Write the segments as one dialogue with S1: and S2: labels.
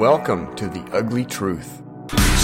S1: Welcome to the ugly truth.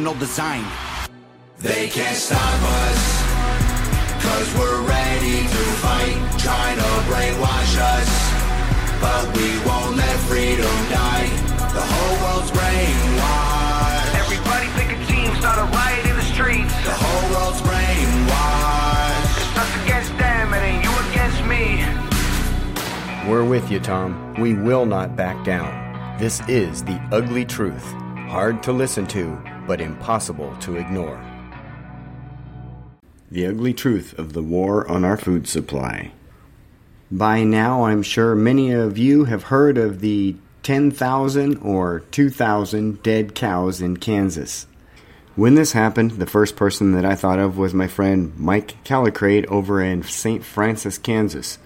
S2: situational design. They can't stop us, cause we're ready to fight, trying to brainwash us. But we won't let freedom die. The whole world's brainwashed.
S3: Everybody pick a team, start a riot in the streets.
S2: The whole world's brainwashed.
S3: It's us against them, it ain't you against me.
S1: We're with you, Tom. We will not back down. This is the ugly truth. Hard to listen to, but impossible to ignore. The ugly truth of the war on our food supply. By now, I'm sure many of you have heard of the 10,000 or 2,000 dead cows in Kansas. When this happened, the first person that I thought of was my friend Mike Callicrate over in St. Francis, Kansas.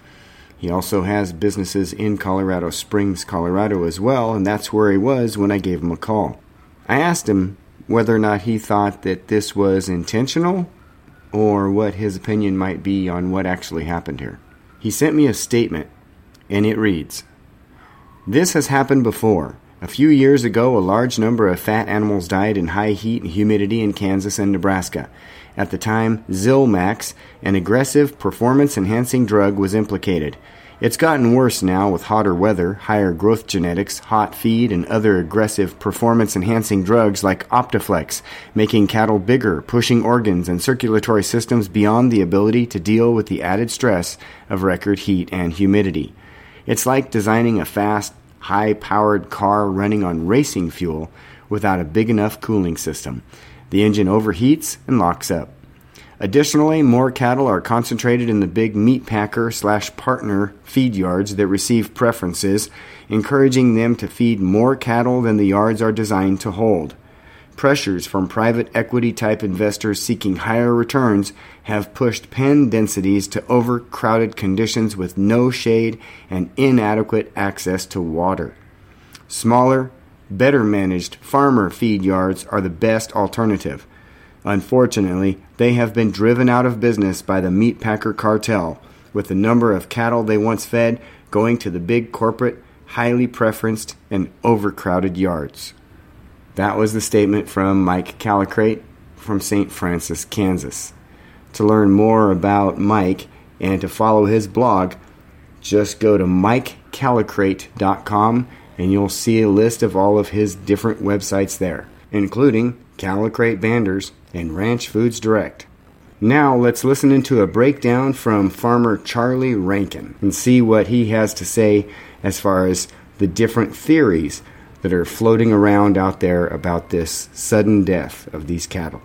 S1: He also has businesses in Colorado Springs, Colorado as well, and that's where he was when I gave him a call. I asked him whether or not he thought that this was intentional or what his opinion might be on what actually happened here. He sent me a statement, and it reads This has happened before. A few years ago, a large number of fat animals died in high heat and humidity in Kansas and Nebraska. At the time, Zilmax, an aggressive performance enhancing drug, was implicated. It's gotten worse now with hotter weather, higher growth genetics, hot feed, and other aggressive performance enhancing drugs like Optaflexx, making cattle bigger, pushing organs and circulatory systems beyond the ability to deal with the added stress of record heat and humidity. It's like designing a fast, high powered car running on racing fuel without a big enough cooling system. The engine overheats and locks up. Additionally, more cattle are concentrated in the big meat packer slash partner feed yards that receive preferences, encouraging them to feed more cattle than the yards are designed to hold. Pressures from private equity type investors seeking higher returns have pushed pen densities to overcrowded conditions with no shade and inadequate access to water. Smaller, better managed farmer feed yards are the best alternative. Unfortunately, they have been driven out of business by the meatpacker cartel, with the number of cattle they once fed going to the big corporate, highly preferenced, and overcrowded yards. That was the statement from Mike Callicrate from St. Francis, Kansas. To learn more about Mike and to follow his blog, just go to mikecallicrate.com and you'll see a list of all of his different websites there, including Callicrate Banders and Ranch Foods Direct. Now let's listen into a breakdown from farmer Charlie Rankin and see what he has to say as far as the different theories that are floating around out there about this sudden death of these cattle.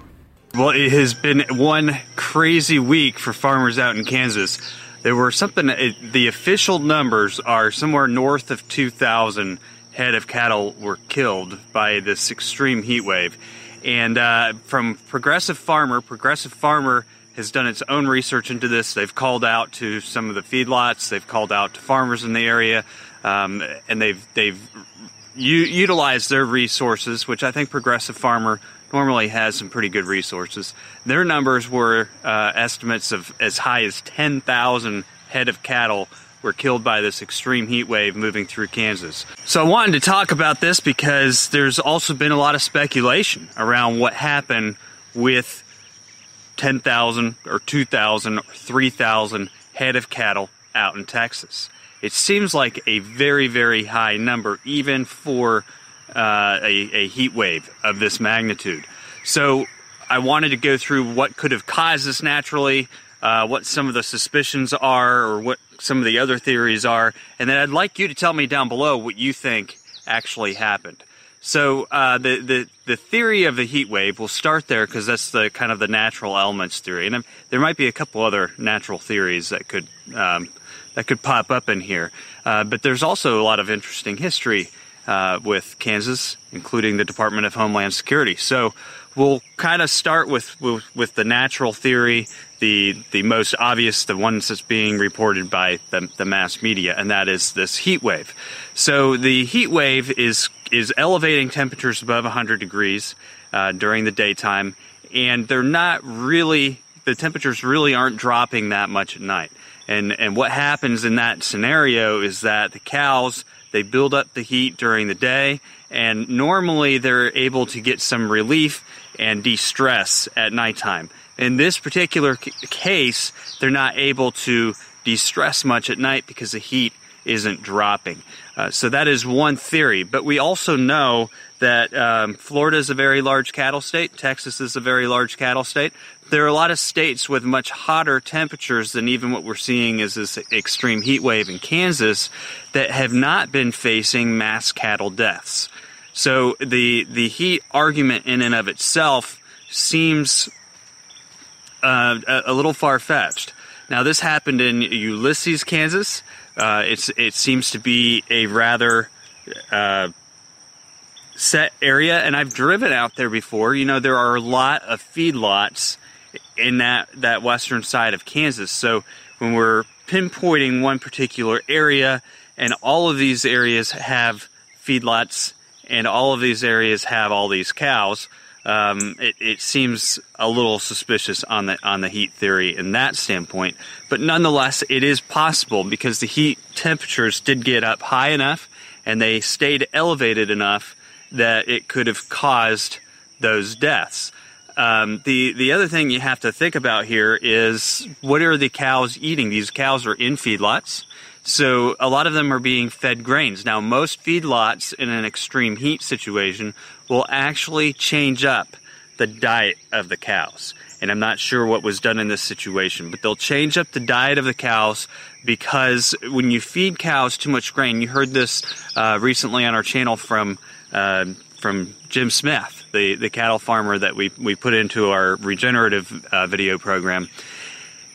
S4: Well, it has been one crazy week for farmers out in Kansas. There were something, it, the official numbers are somewhere north of 2,000 head of cattle were killed by this extreme heat wave. And uh, from Progressive Farmer, Progressive Farmer has done its own research into this. They've called out to some of the feedlots, they've called out to farmers in the area, um, and they've they've u- utilized their resources, which I think Progressive Farmer normally has some pretty good resources. Their numbers were uh, estimates of as high as 10,000 head of cattle were killed by this extreme heat wave moving through Kansas. So I wanted to talk about this because there's also been a lot of speculation around what happened with 10,000 or 2,000 or 3,000 head of cattle out in Texas. It seems like a very, very high number, even for uh, a, a heat wave of this magnitude. So I wanted to go through what could have caused this naturally, uh, what some of the suspicions are, or what some of the other theories are, and then I'd like you to tell me down below what you think actually happened. So uh, the, the the theory of the heat wave, we'll start there because that's the kind of the natural elements theory, and there might be a couple other natural theories that could um, that could pop up in here. Uh, but there's also a lot of interesting history uh, with Kansas, including the Department of Homeland Security. So we'll kind of start with, with, with the natural theory, the the most obvious, the ones that's being reported by the, the mass media, and that is this heat wave. So the heat wave is is elevating temperatures above 100 degrees uh, during the daytime, and they're not really the temperatures really aren't dropping that much at night. And and what happens in that scenario is that the cows they build up the heat during the day, and normally they're able to get some relief and de-stress at nighttime. In this particular c- case, they're not able to de-stress much at night because the heat isn't dropping. Uh, so that is one theory. But we also know that um, Florida is a very large cattle state. Texas is a very large cattle state. There are a lot of states with much hotter temperatures than even what we're seeing as this extreme heat wave in Kansas that have not been facing mass cattle deaths. So the the heat argument in and of itself seems uh, a, a little far fetched. Now this happened in Ulysses, Kansas. Uh, it's it seems to be a rather uh, set area, and I've driven out there before. You know, there are a lot of feedlots in that that western side of Kansas. So when we're pinpointing one particular area, and all of these areas have feedlots, and all of these areas have all these cows. Um, it, it, seems a little suspicious on the on the heat theory in that standpoint, but nonetheless, it is possible because the heat temperatures did get up high enough and they stayed elevated enough that it could have caused those deaths. Um, the the other thing you have to think about here is what are the cows eating? These cows are in feedlots. So a lot of them are being fed grains. Now, most feedlots in an extreme heat situation will actually change up the diet of the cows. And I'm not sure what was done in this situation, but they'll change up the diet of the cows because when you feed cows too much grain, you heard this uh, recently on our channel from uh, from Jim Smith, the, the cattle farmer that we, we put into our regenerative uh, video program.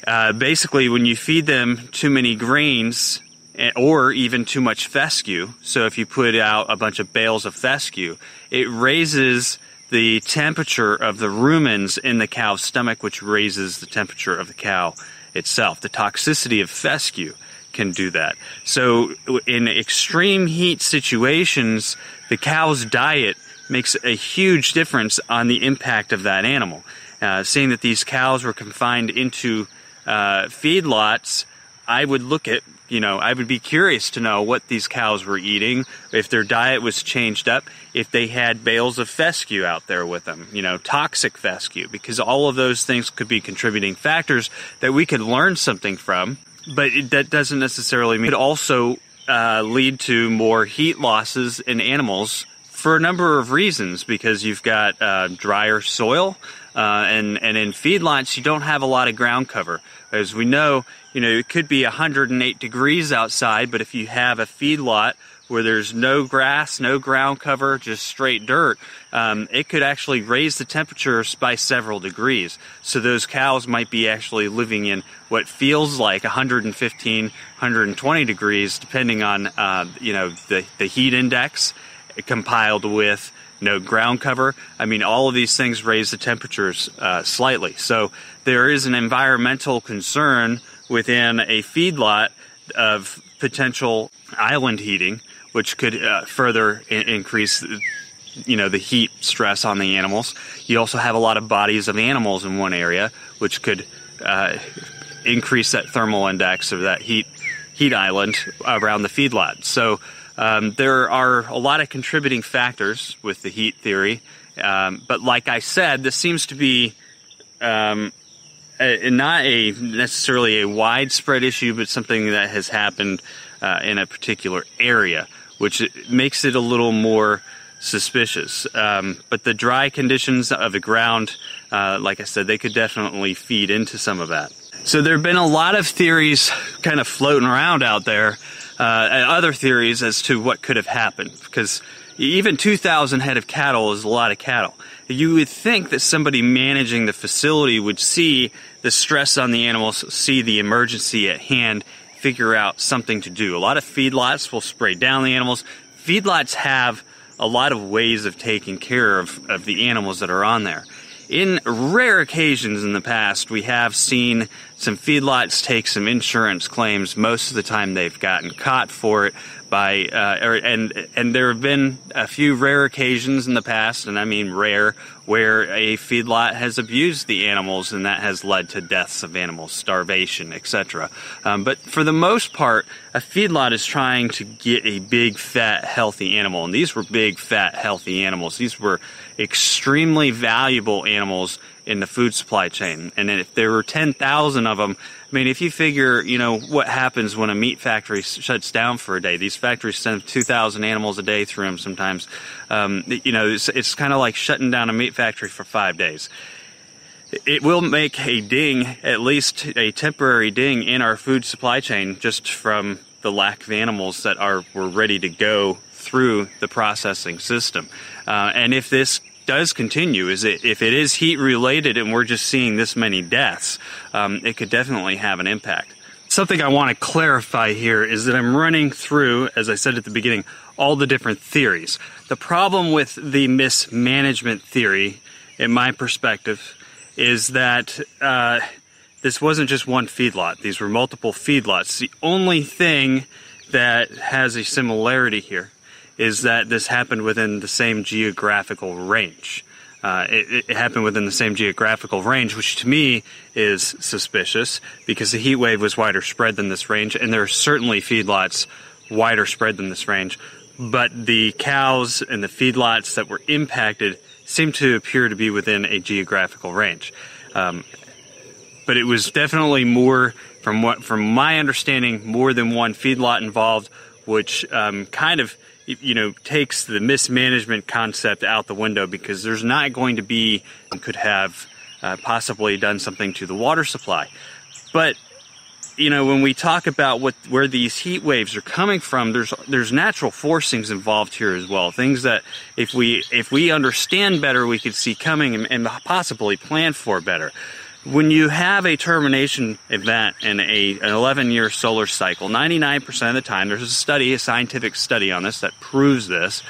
S4: Uh, basically, when you feed them too many grains eh, or even too much fescue, so if you put out a bunch of bales of fescue, it raises the temperature of the rumens in the cow's stomach, which raises the temperature of the cow itself. The toxicity of fescue can do that. So, in extreme heat situations, the cow's diet makes a huge difference on the impact of that animal. Uh, seeing that these cows were confined into uh, feedlots, I would look at, you know, I would be curious to know what these cows were eating, if their diet was changed up, if they had bales of fescue out there with them, you know, toxic fescue, because all of those things could be contributing factors that we could learn something from. But it, that doesn't necessarily mean it also uh, lead to more heat losses in animals for a number of reasons because you've got uh, drier soil uh, and and in feedlots you don't have a lot of ground cover. As we know you know it could be 108 degrees outside but if you have a feedlot where there's no grass no ground cover just straight dirt um, it could actually raise the temperatures by several degrees so those cows might be actually living in what feels like 115 120 degrees depending on uh, you know the, the heat index compiled with no ground cover. I mean, all of these things raise the temperatures uh, slightly. So there is an environmental concern within a feedlot of potential island heating, which could uh, further increase. You know the heat stress on the animals. You also have a lot of bodies of animals in one area, which could uh, increase that thermal index of that heat heat island around the feedlot. So um, there are a lot of contributing factors with the heat theory, um, but like I said, this seems to be um, a, not a necessarily a widespread issue, but something that has happened uh, in a particular area, which makes it a little more suspicious. Um, but the dry conditions of the ground, uh, like I said, they could definitely feed into some of that. So there have been a lot of theories kind of floating around out there uh, other theories as to what could have happened because even 2,000 head of cattle is a lot of cattle. You would think that somebody managing the facility would see the stress on the animals, see the emergency at hand, figure out something to do. A lot of feedlots will spray down the animals, feedlots have a lot of ways of taking care of, of the animals that are on there. In rare occasions in the past, we have seen some feedlots take some insurance claims. Most of the time, they've gotten caught for it by, uh, er, and and there have been a few rare occasions in the past, and I mean rare, where a feedlot has abused the animals, and that has led to deaths of animals, starvation, etc. Um, but for the most part, a feedlot is trying to get a big, fat, healthy animal, and these were big, fat, healthy animals. These were extremely valuable animals in the food supply chain. And if there were 10,000 of them, I mean, if you figure, you know, what happens when a meat factory shuts down for a day, these factories send 2,000 animals a day through them sometimes. Um, you know, it's, it's kind of like shutting down a meat factory for five days. It will make a ding, at least a temporary ding in our food supply chain just from the lack of animals that are were ready to go through the processing system. Uh, and if this does continue, is it if it is heat related and we're just seeing this many deaths, um, it could definitely have an impact. Something I want to clarify here is that I'm running through, as I said at the beginning, all the different theories. The problem with the mismanagement theory, in my perspective, is that uh, this wasn't just one feedlot. These were multiple feedlots. The only thing that has a similarity here is that this happened within the same geographical range. Uh, it, it, happened within the same geographical range, which to me is suspicious because the heat wave was wider spread than this range, and there are certainly feedlots wider spread than this range. But the cows and the feedlots that were impacted seem to appear to be within a geographical range. Um, but it was definitely more, from what from my understanding, more than one feedlot involved, which um, kind of you know takes the mismanagement concept out the window because there's not going to be and could have uh, possibly done something to the water supply, but you know when we talk about what where these heat waves are coming from there's there's natural forcings involved here as well. Things that if we if we understand better we could see coming and, and possibly plan for better when you have a termination event in a, an 11 year solar cycle, 99% of the time, there's a study, a scientific study on this that proves this.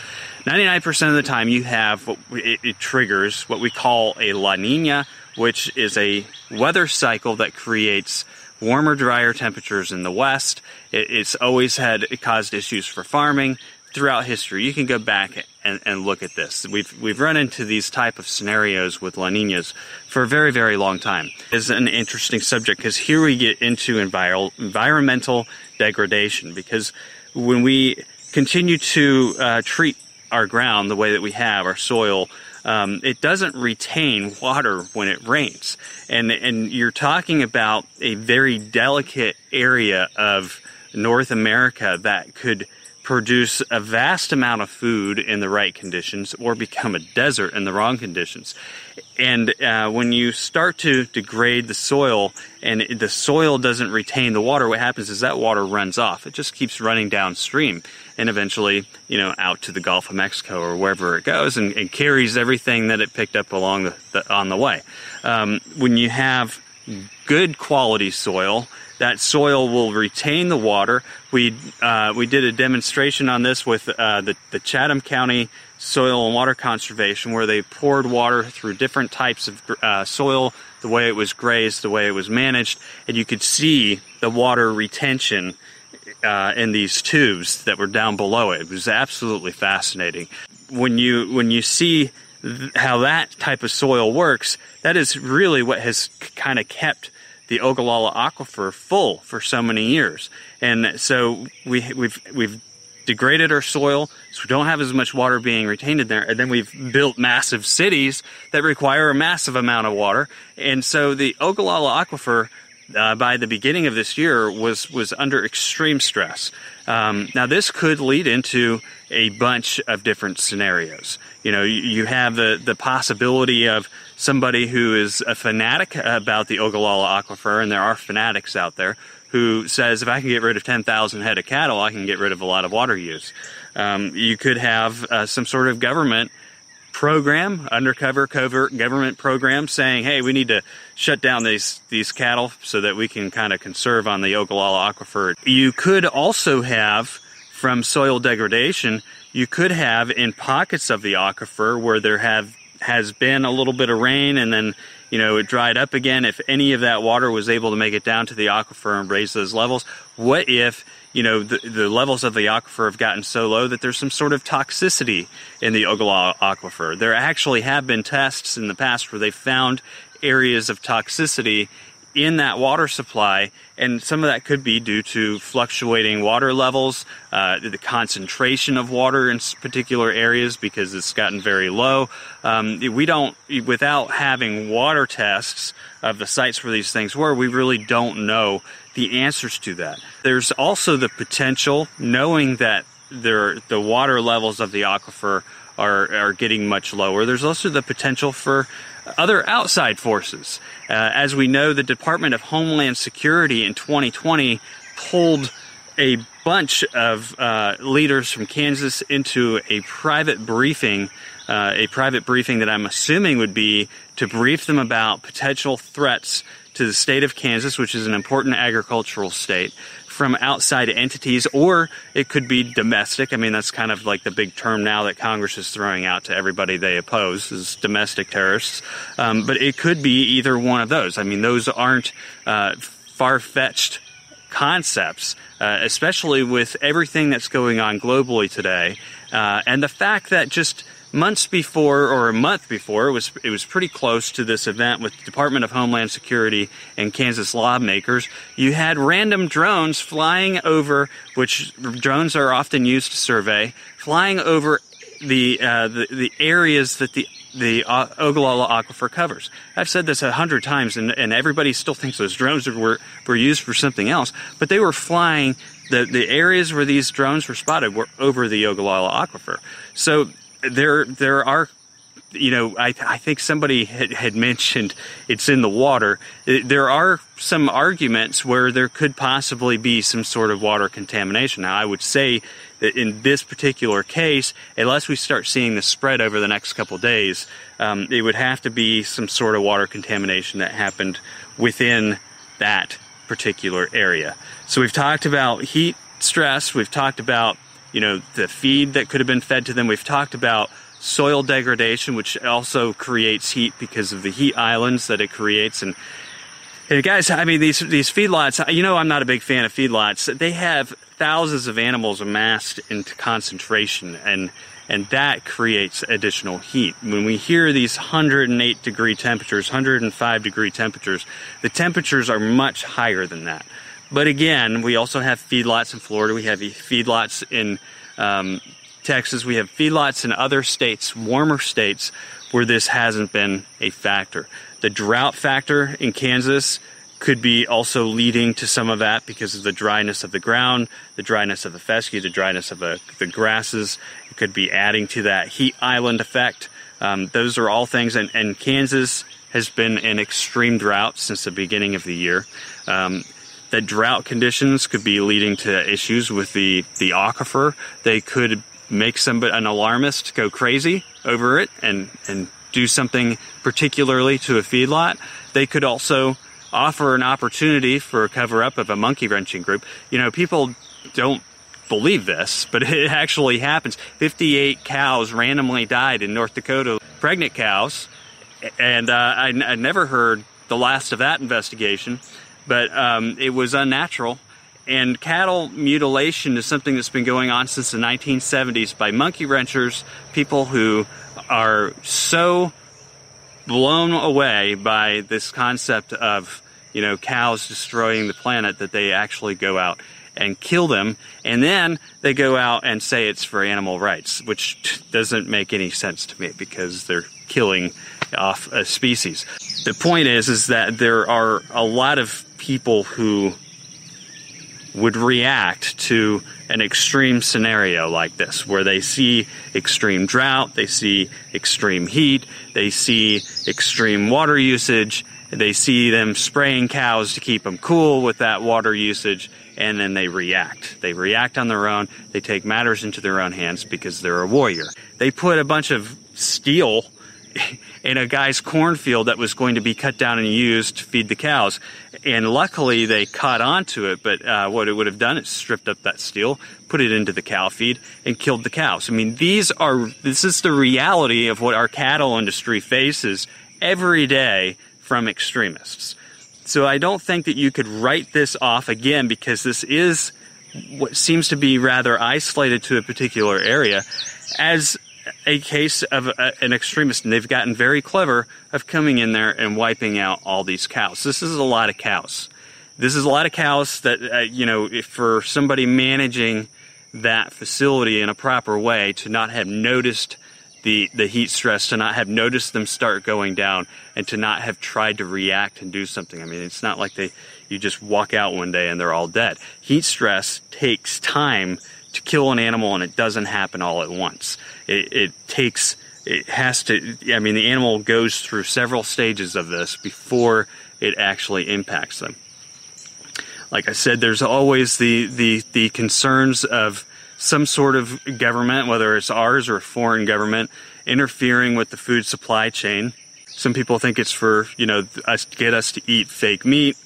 S4: 99% of the time, you have what it, it triggers what we call a La Nina, which is a weather cycle that creates warmer, drier temperatures in the west. It, it's always had it caused issues for farming throughout history. You can go back and, and, look at this. We've we've run into these type of scenarios with La Ninas for a very very long time. It's an interesting subject because here we get into enviro- environmental degradation because when we continue to uh, treat our ground the way that we have our soil. Um, it doesn't retain water when it rains, and and you're talking about a very delicate area of North America that could produce a vast amount of food in the right conditions or become a desert in the wrong conditions. And uh, when you start to degrade the soil and the soil doesn't retain the water, what happens is that water runs off. It just keeps running downstream and eventually, you know, out to the Gulf of Mexico or wherever it goes and, and carries everything that it picked up along the, the on the way. Um, when you have good quality soil, that soil will retain the water. We uh, we did a demonstration on this with uh, the the Chatham County Soil and Water Conservation, where they poured water through different types of uh, soil, the way it was grazed, the way it was managed, and you could see the water retention uh, in these tubes that were down below it. It was absolutely fascinating. When you when you see how that type of soil works, that is really what has kind of kept the Ogallala Aquifer full for so many years. And so we, we've, we've degraded our soil, so we don't have as much water being retained in there. And then we've built massive cities that require a massive amount of water. And so the Ogallala Aquifer, uh, by the beginning of this year, was was under extreme stress. Um, now, this could lead into a bunch of different scenarios. You know, you, you have the the possibility of somebody who is a fanatic about the Ogallala Aquifer, and there are fanatics out there who says if I can get rid of 10,000 head of cattle, I can get rid of a lot of water use. Um, you could have uh, some sort of government program, undercover, covert government program saying, hey, we need to shut down these, these cattle so that we can kind of conserve on the Ogallala Aquifer. You could also have, from soil degradation, you could have in pockets of the aquifer where there have has been a little bit of rain and then you know it dried up again if any of that water was able to make it down to the aquifer and raise those levels what if you know the, the levels of the aquifer have gotten so low that there's some sort of toxicity in the Ogallala aquifer there actually have been tests in the past where they found areas of toxicity in that water supply, and some of that could be due to fluctuating water levels, uh, the concentration of water in particular areas because it's gotten very low. Um, we don't, without having water tests of the sites where these things were, we really don't know the answers to that. There's also the potential, knowing that there, the water levels of the aquifer are, are getting much lower. There's also the potential for other outside forces. Uh, as we know, the Department of Homeland Security in 2020 pulled a bunch of uh, leaders from Kansas into a private briefing, uh, a private briefing that I'm assuming would be to brief them about potential threats to the state of Kansas, which is an important agricultural state, from outside entities, or it could be domestic. I mean, that's kind of like the big term now that Congress is throwing out to everybody they oppose is domestic terrorists. Um, but it could be either one of those. I mean, those aren't uh, far fetched concepts, uh, especially with everything that's going on globally today, uh, and the fact that just months before or a month before it was it was pretty close to this event with the Department of Homeland Security and Kansas lawmakers you had random drones flying over which drones are often used to survey flying over the uh, the, the areas that the the uh, Ogallala Aquifer covers. I've said this a hundred times, and, and everybody still thinks those drones were, were used for something else, but they were flying. The, the areas where these drones were spotted were over the Ogallala Aquifer. So there there are you know, I, I think somebody had, had, mentioned it's in the water. There are some arguments where there could possibly be some sort of water contamination. Now, I would say that in this particular case, unless we start seeing the spread over the next couple days, um, it would have to be some sort of water contamination that happened within that particular area. So we've talked about heat stress. We've talked about you know, the feed that could have been fed to them. We've talked about soil degradation, which also creates heat because of the heat islands that it creates. And, and guys, I mean, these, these feedlots, you know, I'm not a big fan of feedlots. They have thousands of animals amassed into concentration and, and that creates additional heat. When we hear these 108 degree temperatures, 105 degree temperatures, the temperatures are much higher than that. But again, we also have feedlots in Florida. We have feedlots in um, Texas. We have feedlots in other states, warmer states, where this hasn't been a factor. The drought factor in Kansas could be also leading to some of that because of the dryness of the ground, the dryness of the fescue, the dryness of the, the grasses. It could be adding to that heat island effect. Um, those are all things, and, and, Kansas has been in extreme drought since the beginning of the year. Um, that drought conditions could be leading to issues with the, the aquifer. They could make somebody an alarmist go crazy over it and, and do something particularly to a feedlot. They could also offer an opportunity for a cover up of a monkey wrenching group. You know, people don't believe this, but it actually happens. 58 cows randomly died in North Dakota, pregnant cows, and uh, never heard the last of that investigation but um, it was unnatural. And cattle mutilation is something that's been going on since the 1970s by monkey wrenchers, people who are so blown away by this concept of you know cows destroying the planet that they actually go out and kill them and then they go out and say it's for animal rights which doesn't make any sense to me because they're killing off a species the point is is that there are a lot of people who would react to an extreme scenario like this, where they see extreme drought, they see extreme heat, they see extreme water usage, they see them spraying cows to keep them cool with that water usage, and then they react. They react on their own, they take matters into their own hands because they're a warrior. They put a bunch of steel in a guy's cornfield that was going to be cut down and used to feed the cows. And luckily, they caught onto it. But uh, what it would have done is stripped up that steel, put it into the cow feed, and killed the cows. I mean, these are this is the reality of what our cattle industry faces every day from extremists. So I don't think that you could write this off again because this is what seems to be rather isolated to a particular area as a case of a, an extremist, and they've gotten very clever of coming in there and wiping out all these cows. This is a lot of cows. This is a lot of cows that, uh, you know, for somebody managing that facility in a proper way to not have noticed the, the heat stress, to not have noticed them start going down, and to not have tried to react and do something. I mean, it's not like they you just walk out one day and they're all dead. Heat stress takes time to kill an animal, and it doesn't happen all at once. It, it takes it has to. I mean, the animal goes through several stages of this before it actually impacts them. Like I said, there's always the the the concerns of some sort of government, whether it's ours or a foreign government, interfering with the food supply chain. Some people think it's for, you know, us get us to eat fake meat.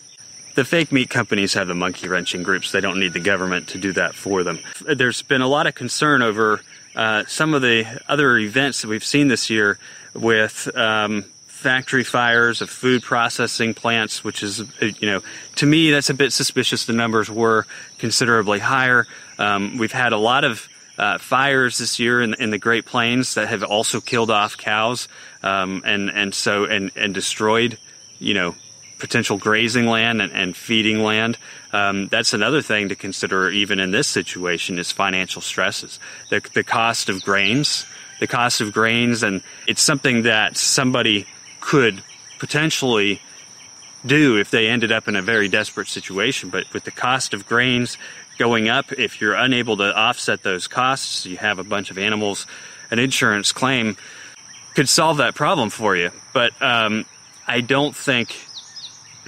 S4: The fake meat companies have the monkey wrenching groups. They don't need the government to do that for them. There's been a lot of concern over uh, some of the other events that we've seen this year with um, factory fires of food processing plants, which is, you know, to me, that's a bit suspicious. The numbers were considerably higher. Um, we've had a lot of uh, fires this year in, in, the Great Plains that have also killed off cows um, and and so and and destroyed, you know, potential grazing land and, and feeding land. Um, that's another thing to consider, even in this situation, is financial stresses. The, the cost of grains, the cost of grains, and it's something that somebody could potentially do if they ended up in a very desperate situation. But with the cost of grains going up, if you're unable to offset those costs, you have a bunch of animals, an insurance claim could solve that problem for you. But um, I don't think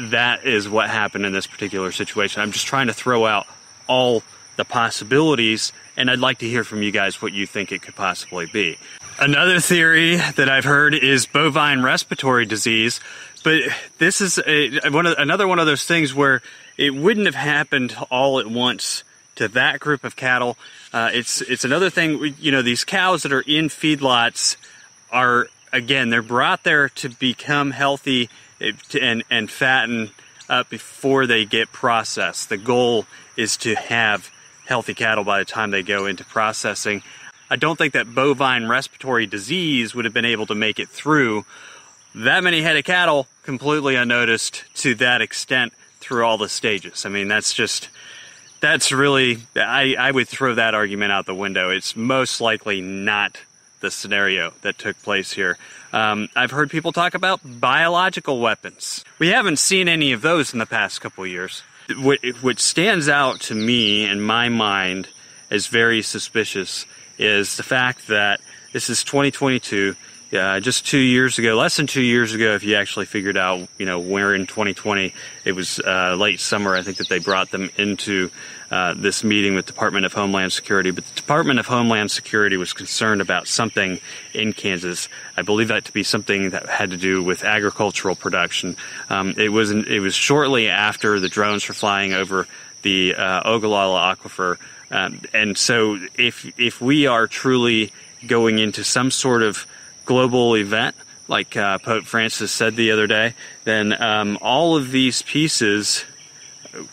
S4: that is what happened in this particular situation. I'm just trying to throw out all the possibilities, and I'd like to hear from you guys what you think it could possibly be. Another theory that I've heard is bovine respiratory disease, but this is a, one of, another one of those things where it wouldn't have happened all at once to that group of cattle. Uh, it's it's another thing. You know, these cows that are in feedlots are again they're brought there to become healthy and and fatten up before they get processed. The goal is to have healthy cattle by the time they go into processing. I don't think that bovine respiratory disease would have been able to make it through that many head of cattle completely unnoticed to that extent through all the stages. I mean, that's just that's really I, I would throw that argument out the window. It's most likely not the scenario that took place here. Um, I've heard people talk about biological weapons. We haven't seen any of those in the past couple years. What, what stands out to me in my mind as very suspicious is the fact that this is 2022. Uh, just two years ago, less than two years ago, if you actually figured out, you know, where in 2020, it was uh, late summer, I think that they brought them into uh, this meeting with Department of Homeland Security. But the Department of Homeland Security was concerned about something in Kansas. I believe that to be something that had to do with agricultural production. Um, it was it was shortly after the drones were flying over the uh, Ogallala Aquifer um, and so, if if we are truly going into some sort of global event, like uh, Pope Francis said the other day, then um, all of these pieces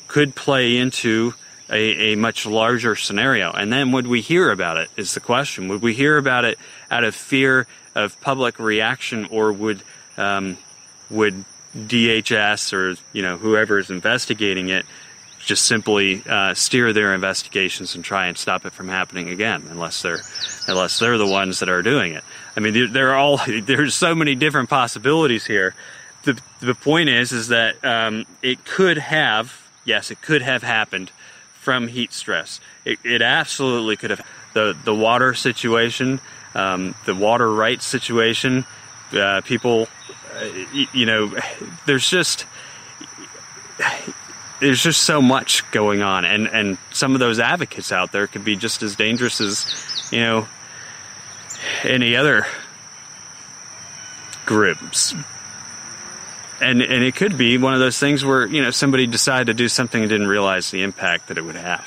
S4: could play into a, a, much larger scenario. And then would we hear about it? Is the question. Would we hear about it out of fear of public reaction, or would um, would DHS or you know whoever is investigating it just simply uh, steer their investigations and try and stop it from happening again, unless they're unless they're the ones that are doing it. I mean, there are all there's so many different possibilities here. The the point is is that um, it could have yes, it could have happened from heat stress. It, it absolutely could have the the water situation, um, the water rights situation. Uh, people, uh, you know, there's just there's just so much going on, and and some of those advocates out there could be just as dangerous as you know any other groups. And and it could be one of those things where you know somebody decided to do something and didn't realize the impact that it would have.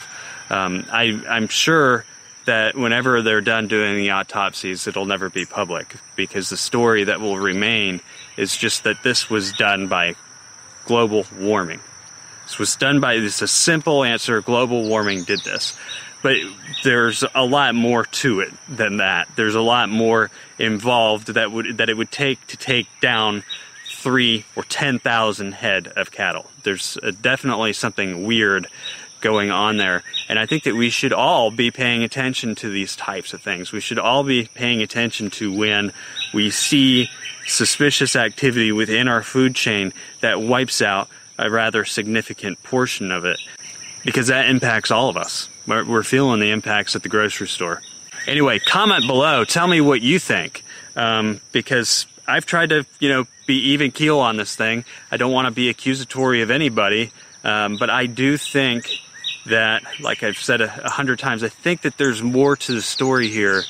S4: Um, I I'm sure that whenever they're done doing the autopsies, it'll never be public because the story that will remain is just that this was done by global warming. This was done by this a simple answer. Global warming did this, but there's a lot more to it than that. There's a lot more involved that would that it would take to take down three or ten thousand head of cattle. There's uh, definitely something weird going on there. And I think that we should all be paying attention to these types of things. We should all be paying attention to when we see suspicious activity within our food chain that wipes out a rather significant portion of it because that impacts all of us. We're, we're feeling the impacts at the grocery store. Anyway, comment below. Tell me what you think um, because I've tried to, you know, be even keel on this thing. I don't want to be accusatory of anybody, um, but I do think that, like I've said a, a hundred times, I think that there's more to the story here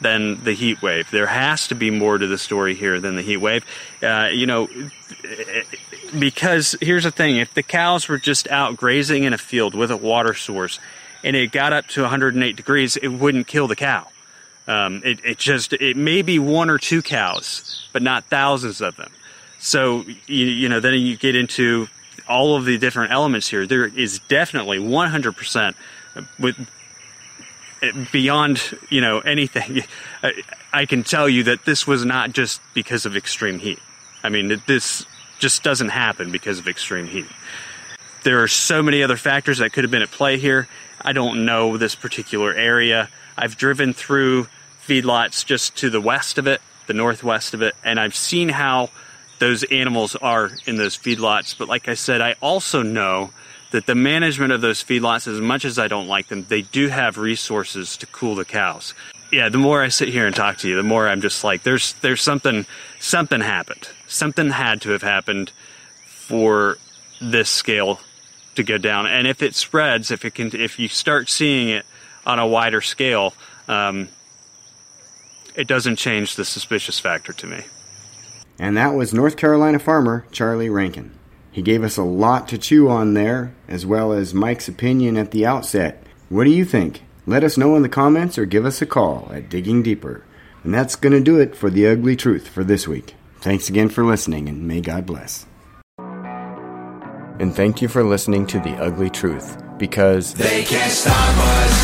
S4: than the heat wave. There has to be more to the story here than the heat wave. Uh, you know, because here's the thing if the cows were just out grazing in a field with a water source and it got up to 108 degrees, it wouldn't kill the cow. Um, it, it just, it may be one or two cows, but not thousands of them. So, you, you know, then you get into all of the different elements here. There is definitely 100% with beyond you know anything I, can tell you that this was not just because of extreme heat i mean this just doesn't happen because of extreme heat there are so many other factors that could have been at play here i don't know this particular area i've driven through feedlots just to the west of it the northwest of it and i've seen how those animals are in those feedlots but like i said i also know that the management of those feedlots, as much as I don't like them, they do have resources to cool the cows. Yeah, the more I sit here and talk to you, the more I'm just like, there's there's something something happened. Something had to have happened for this scale to go down. And if it spreads, if it can, if you start seeing it on a wider scale, um, it doesn't change the suspicious factor to me.
S1: And that was North Carolina farmer Charlie Rankin. He gave us a lot to chew on there, as well as Mike's opinion at the outset. What do you think? Let us know in the comments or give us a call at Digging Deeper. And that's going to do it for The Ugly Truth for this week. Thanks again for listening, and may God bless. And thank you for listening to The Ugly Truth, because
S2: they can't stop us.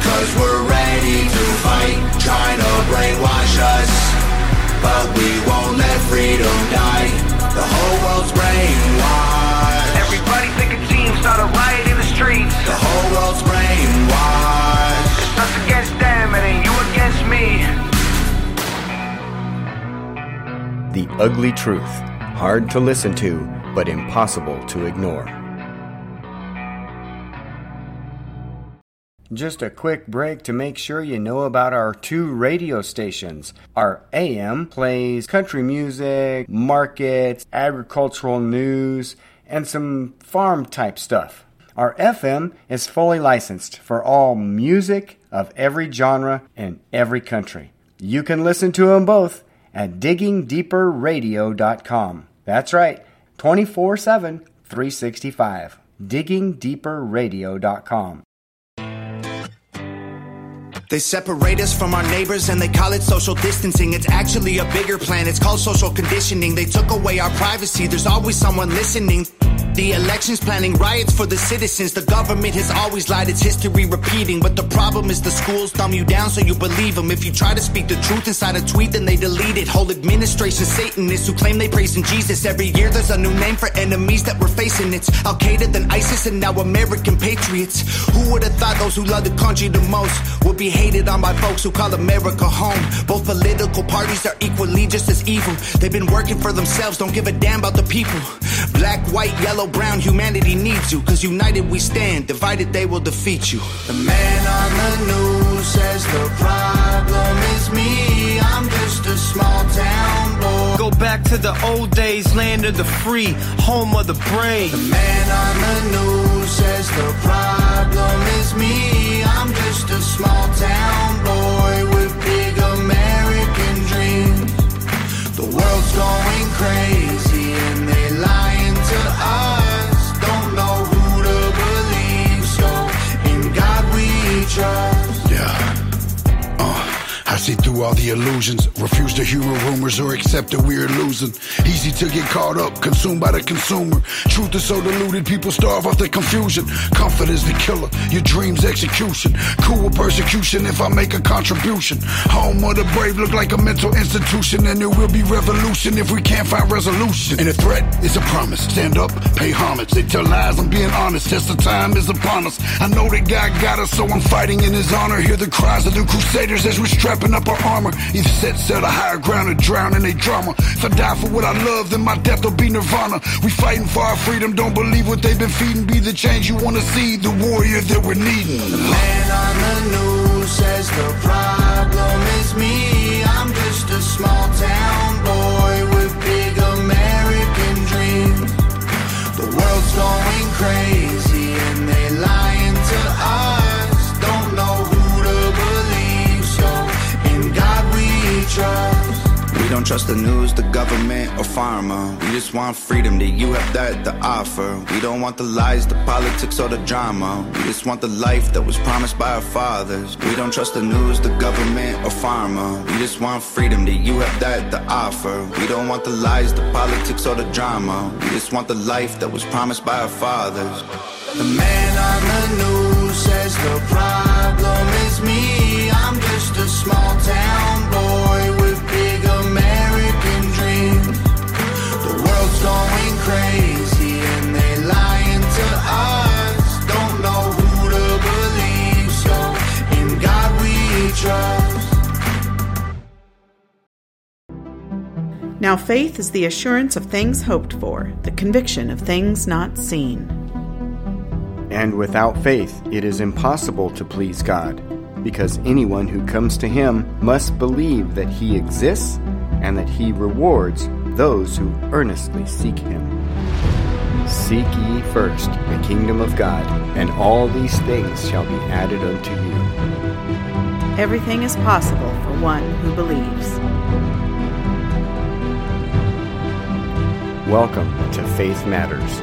S2: Cause we're ready to fight, trying to brainwash us. But we won't let freedom die. The whole world's brainwashed.
S3: Everybody pick a team, start a riot in the streets.
S2: The whole world's brainwashed.
S1: The Ugly Truth. Hard to listen to, but impossible to ignore. Just a quick break to make sure you know about our two radio stations. Our AM plays country music, markets, agricultural news, and some farm type stuff. Our FM is fully licensed for all music of every genre and every country. You can listen to them both at diggingdeeperradio.com. That's right, 24 7, 365. diggingdeeperradio.com.
S2: They separate us from our neighbors and they call it social distancing. It's actually a bigger plan. It's called social conditioning. They took away our privacy. There's always someone listening. The elections planning riots for the citizens. The government has always lied, it's history repeating. But the problem is the schools dumb you down so you believe them. If you try to speak the truth inside a tweet, then they delete it. Whole administration Satanists who claim they praise in Jesus. Every year there's a new name for enemies that we're facing. It's Al Qaeda, then ISIS, and now American patriots. Who would have thought those who love the country the most would be hated on by folks who call America home? Both political parties are equally just as evil. They've been working for themselves, don't give a damn about the people. Black, white, yellow, brown, humanity needs you. Cause united we stand, divided they will defeat you. The man on the news says the problem is me. I'm just a small town boy.
S5: Go back to the old days, land of the free, home of the brave.
S2: The man on the news says the problem is me small town boy with big American dreams. The world's going crazy.
S6: Through all the illusions. Refuse to hear rumors or accept that we're losing. Easy to get caught up, consumed by the consumer. Truth is so diluted, people starve off the confusion. Comfort is the killer, your dreams execution. Cool with persecution if I make a contribution. Home of the brave look like a mental institution, and there will be revolution if we can't find resolution. And a threat is a promise. Stand up, pay homage. They tell lies, I'm being honest. Test of time is upon us. I know that God got us, so I'm fighting in His honor. Hear the cries of the crusaders as we're strapping up our armor. Either set sail to higher ground or drown in a drama. If I die for what I love, then my death will be nirvana. We fighting for our freedom, don't believe what they've been feeding. Be the change you wanna see, the warrior that we're needing.
S2: The man on the news says the problem is me. I'm just a small town boy with big American dreams. The world's going crazy trust
S7: the news, the government, or pharma. We just want freedom that you have that to offer. We don't want the lies, the politics, or the drama. We just want the life that was promised by our fathers. We don't trust the news, the government, or pharma. We just want freedom that you have that to offer. We don't want the lies, the politics, or the drama. We just want the life that was promised by our fathers.
S2: The man on the news says the problem
S8: Now, faith is the assurance of things hoped for, the conviction of things not seen.
S1: And without faith, it is impossible to please God, because anyone who comes to Him must believe that He exists and that He rewards those who earnestly seek Him. Seek ye first the kingdom of God, and all these things shall be added unto you.
S8: Everything is possible for one who believes.
S1: Welcome to Faith Matters